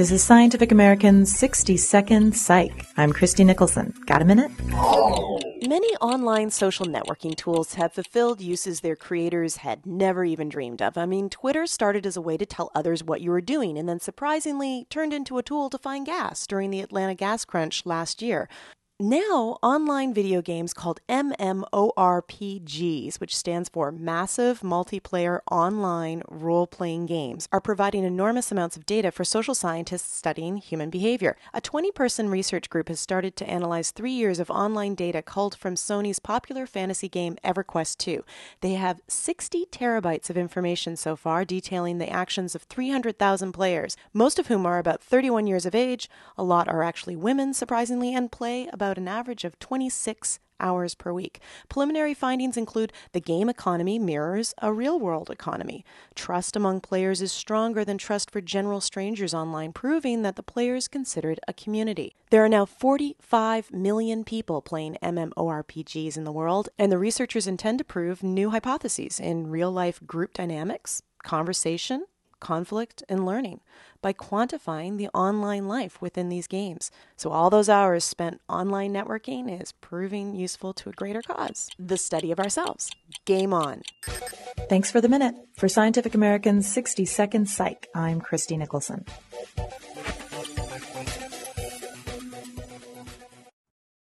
This is Scientific American's 60 Second Psych. I'm Christie Nicholson. Got a minute? Many online social networking tools have fulfilled uses their creators had never even dreamed of. I mean, Twitter started as a way to tell others what you were doing and then surprisingly turned into a tool to find gas during the Atlanta gas crunch last year. Now, online video games called MMORPGs, which stands for Massive Multiplayer Online Role Playing Games, are providing enormous amounts of data for social scientists studying human behavior. A 20 person research group has started to analyze three years of online data culled from Sony's popular fantasy game EverQuest 2. They have 60 terabytes of information so far, detailing the actions of 300,000 players, most of whom are about 31 years of age. A lot are actually women, surprisingly, and play about an average of 26 hours per week. Preliminary findings include the game economy mirrors a real world economy. Trust among players is stronger than trust for general strangers online, proving that the players considered a community. There are now 45 million people playing MMORPGs in the world, and the researchers intend to prove new hypotheses in real life group dynamics, conversation, conflict, and learning by quantifying the online life within these games. So, all those hours spent online networking is proving useful to a greater cause the study of ourselves. Game on. Thanks for the minute. For Scientific American's 60 Second Psych, I'm Christie Nicholson.